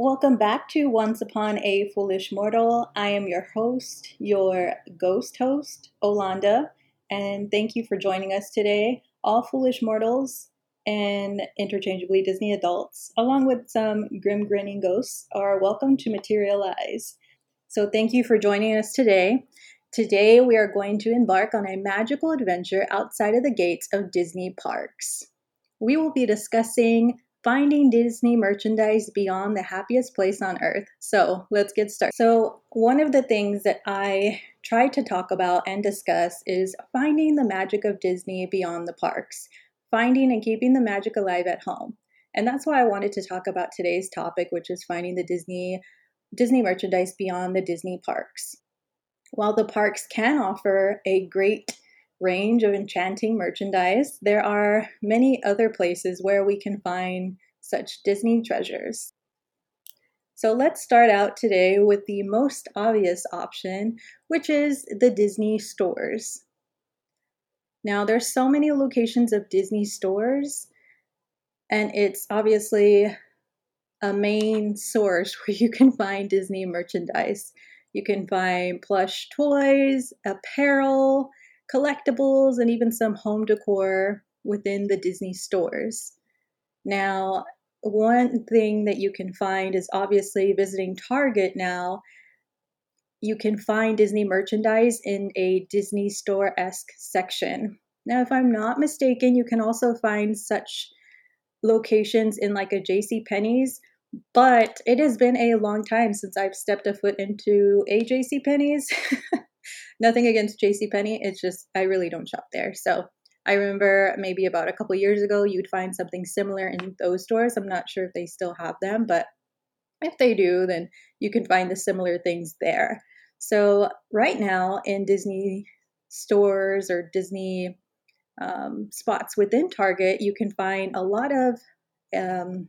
Welcome back to Once Upon a Foolish Mortal. I am your host, your ghost host, Olanda, and thank you for joining us today. All foolish mortals and interchangeably Disney adults, along with some grim grinning ghosts, are welcome to materialize. So, thank you for joining us today. Today, we are going to embark on a magical adventure outside of the gates of Disney parks. We will be discussing finding Disney merchandise beyond the happiest place on earth. So let's get started. So, one of the things that I try to talk about and discuss is finding the magic of Disney beyond the parks, finding and keeping the magic alive at home. And that's why I wanted to talk about today's topic, which is finding the Disney Disney merchandise beyond the Disney parks. While the parks can offer a great range of enchanting merchandise, there are many other places where we can find such Disney treasures. So let's start out today with the most obvious option, which is the Disney stores. Now, there's so many locations of Disney stores, and it's obviously a main source where you can find Disney merchandise. You can find plush toys, apparel, collectibles, and even some home decor within the Disney stores. Now, one thing that you can find is obviously visiting Target now. You can find Disney merchandise in a Disney store esque section. Now, if I'm not mistaken, you can also find such locations in like a JC Penney's, but it has been a long time since I've stepped a foot into a JC Penney's. nothing against J.C. Penney. It's just I really don't shop there. So I remember maybe about a couple years ago, you'd find something similar in those stores. I'm not sure if they still have them, but if they do, then you can find the similar things there. So right now in Disney stores or Disney um, spots within Target, you can find a lot of um,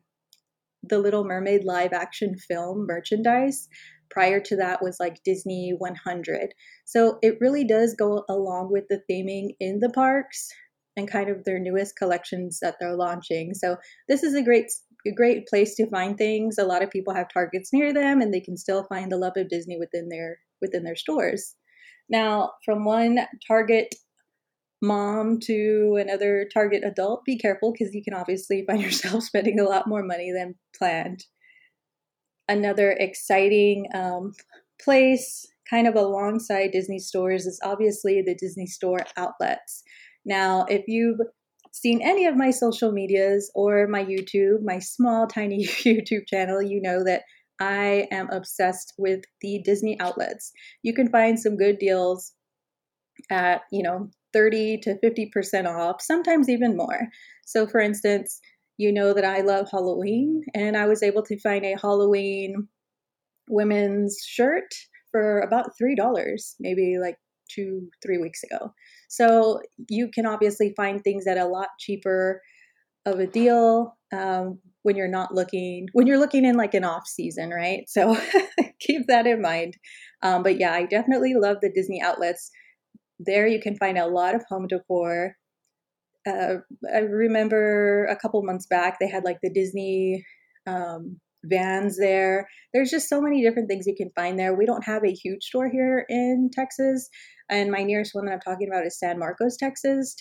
the Little Mermaid live action film merchandise prior to that was like Disney 100. So it really does go along with the theming in the parks and kind of their newest collections that they're launching. So this is a great a great place to find things. A lot of people have targets near them and they can still find the love of Disney within their within their stores. Now, from one Target mom to another Target adult, be careful because you can obviously find yourself spending a lot more money than planned another exciting um, place, kind of alongside Disney stores, is obviously the Disney store outlets. Now, if you've seen any of my social medias or my YouTube, my small, tiny YouTube channel, you know that I am obsessed with the Disney outlets. You can find some good deals at, you know, 30 to 50% off, sometimes even more. So, for instance, you know that I love Halloween, and I was able to find a Halloween women's shirt for about $3, maybe like two, three weeks ago. So you can obviously find things at a lot cheaper of a deal um, when you're not looking, when you're looking in like an off season, right? So keep that in mind. Um, but yeah, I definitely love the Disney outlets. There you can find a lot of home decor uh, I remember a couple months back they had like the Disney um, vans there. There's just so many different things you can find there. We don't have a huge store here in Texas, and my nearest one that I'm talking about is San Marcos, Texas.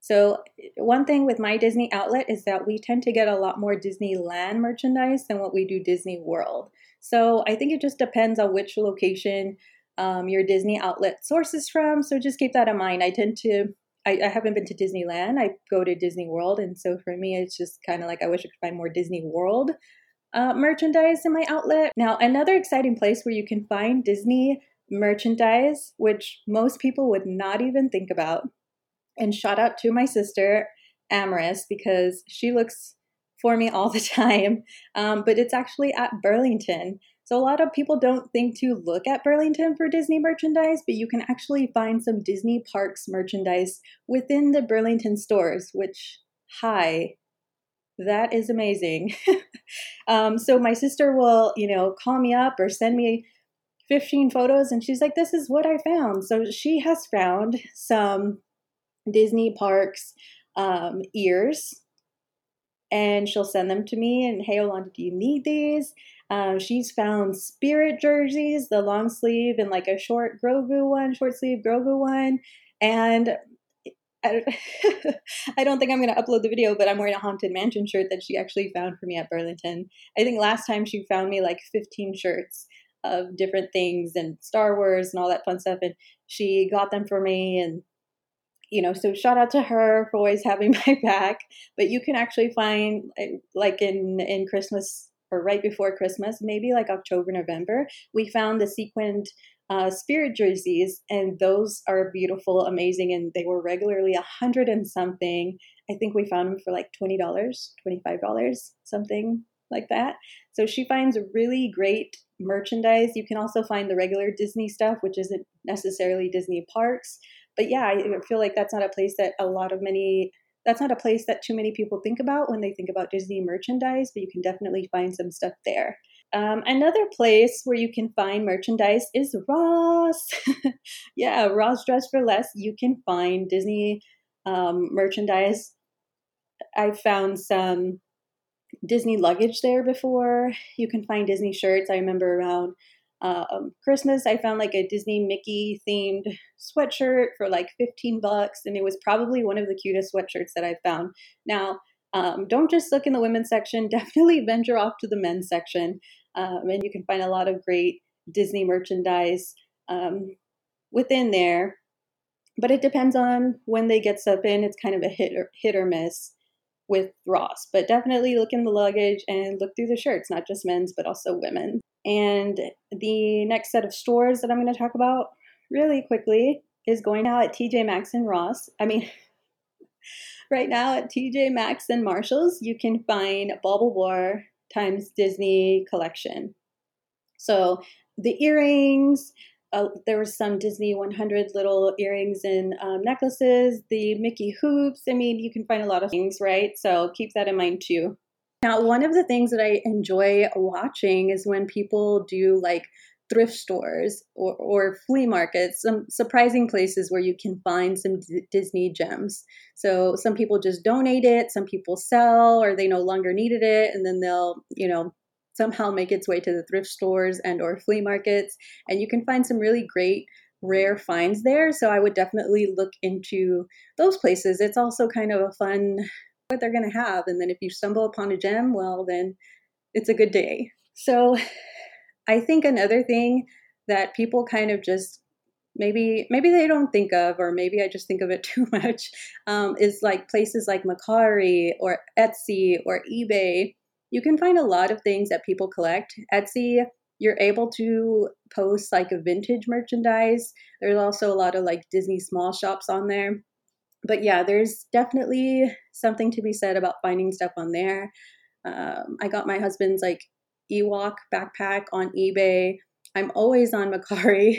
So, one thing with my Disney outlet is that we tend to get a lot more Disneyland merchandise than what we do Disney World. So, I think it just depends on which location um, your Disney outlet sources from. So, just keep that in mind. I tend to I, I haven't been to Disneyland. I go to Disney World, and so for me, it's just kind of like I wish I could find more Disney World uh, merchandise in my outlet. Now, another exciting place where you can find Disney merchandise, which most people would not even think about. And shout out to my sister, Amaris, because she looks for me all the time. Um, but it's actually at Burlington. So a lot of people don't think to look at Burlington for Disney merchandise, but you can actually find some Disney Parks merchandise within the Burlington stores, which, hi, that is amazing. um, so my sister will, you know, call me up or send me 15 photos and she's like, this is what I found. So she has found some Disney Parks um, ears and she'll send them to me. And hey, Olanda, do you need these? Um, she's found spirit jerseys, the long sleeve and like a short Grogu one, short sleeve Grogu one. And I, I don't think I'm going to upload the video, but I'm wearing a Haunted Mansion shirt that she actually found for me at Burlington. I think last time she found me like 15 shirts of different things and Star Wars and all that fun stuff. And she got them for me. And, you know, so shout out to her for always having my back. But you can actually find, like in, in Christmas or right before Christmas, maybe like October, November, we found the sequined uh, spirit jerseys, and those are beautiful, amazing, and they were regularly a hundred and something. I think we found them for like twenty dollars, twenty five dollars, something like that. So she finds really great merchandise. You can also find the regular Disney stuff, which isn't necessarily Disney parks. But yeah, I feel like that's not a place that a lot of many that's not a place that too many people think about when they think about Disney merchandise, but you can definitely find some stuff there. Um, another place where you can find merchandise is Ross. yeah, Ross Dress for Less. You can find Disney um, merchandise. I found some Disney luggage there before. You can find Disney shirts. I remember around um, Christmas, I found like a Disney Mickey themed sweatshirt for like 15 bucks, and it was probably one of the cutest sweatshirts that I found. Now, um, don't just look in the women's section, definitely venture off to the men's section, um, and you can find a lot of great Disney merchandise um, within there. But it depends on when they get stuff in. It's kind of a hit or hit or miss with Ross, but definitely look in the luggage and look through the shirts, not just men's, but also women. And the next set of stores that I'm going to talk about really quickly is going now at TJ Maxx and Ross. I mean, right now at TJ Maxx and Marshalls, you can find BaubleBar times Disney collection. So the earrings, uh, there was some Disney 100 little earrings and um, necklaces, the Mickey hoops. I mean, you can find a lot of things, right? So keep that in mind too. Now, one of the things that I enjoy watching is when people do like thrift stores or, or flea markets, some surprising places where you can find some D- Disney gems. So some people just donate it, some people sell or they no longer needed it, and then they'll, you know, somehow make its way to the thrift stores and or flea markets. And you can find some really great rare finds there. So I would definitely look into those places. It's also kind of a fun what they're going to have. And then if you stumble upon a gem, well, then it's a good day. So I think another thing that people kind of just maybe maybe they don't think of or maybe i just think of it too much um, is like places like Mercari or etsy or ebay you can find a lot of things that people collect etsy you're able to post like a vintage merchandise there's also a lot of like disney small shops on there but yeah, there's definitely something to be said about finding stuff on there. Um, I got my husband's like Ewok backpack on eBay. I'm always on Mercari.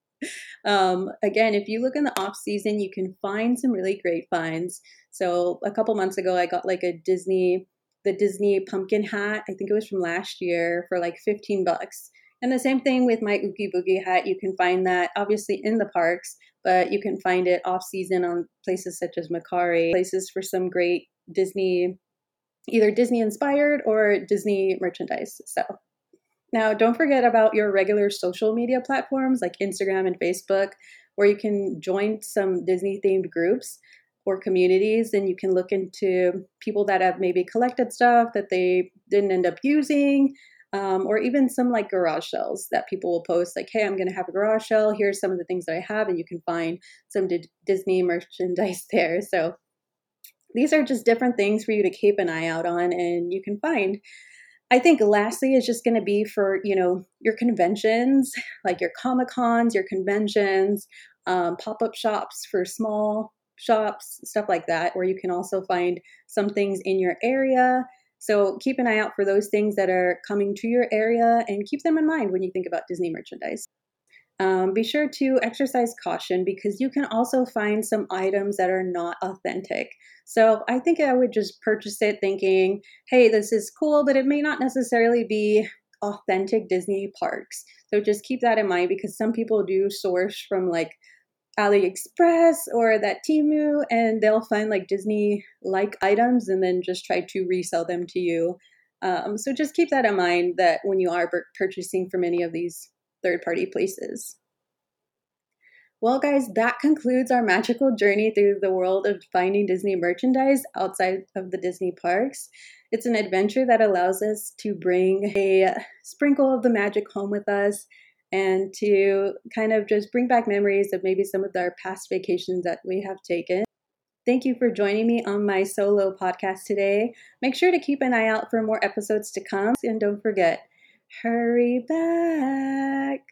um, again, if you look in the off season, you can find some really great finds. So a couple months ago, I got like a Disney, the Disney pumpkin hat. I think it was from last year for like 15 bucks. And the same thing with my Oogie Boogie hat. You can find that obviously in the parks, but you can find it off season on places such as Mercari, places for some great Disney, either Disney inspired or Disney merchandise. So now don't forget about your regular social media platforms like Instagram and Facebook, where you can join some Disney themed groups or communities and you can look into people that have maybe collected stuff that they didn't end up using um, or even some like garage sales that people will post like hey i'm going to have a garage sale. Here's some of the things that i have and you can find some D- disney merchandise there. So these are just different things for you to keep an eye out on and you can find. I think lastly is just going to be for you know your conventions like your comic cons your conventions um, pop-up shops for small shops stuff like that where you can also find some things in your area so keep an eye out for those things that are coming to your area and keep them in mind when you think about Disney merchandise. Um, be sure to exercise caution because you can also find some items that are not authentic. So I think I would just purchase it thinking, hey, this is cool, but it may not necessarily be authentic Disney parks. So just keep that in mind because some people do source from like AliExpress or that Temu and they'll find like Disney like items and then just try to resell them to you. Um, so just keep that in mind that when you are purchasing from any of these third party places. Well, guys, that concludes our magical journey through the world of finding Disney merchandise outside of the Disney parks. It's an adventure that allows us to bring a sprinkle of the magic home with us and to kind of just bring back memories of maybe some of our past vacations that we have taken. Thank you for joining me on my solo podcast today. Make sure to keep an eye out for more episodes to come and don't forget, hurry back.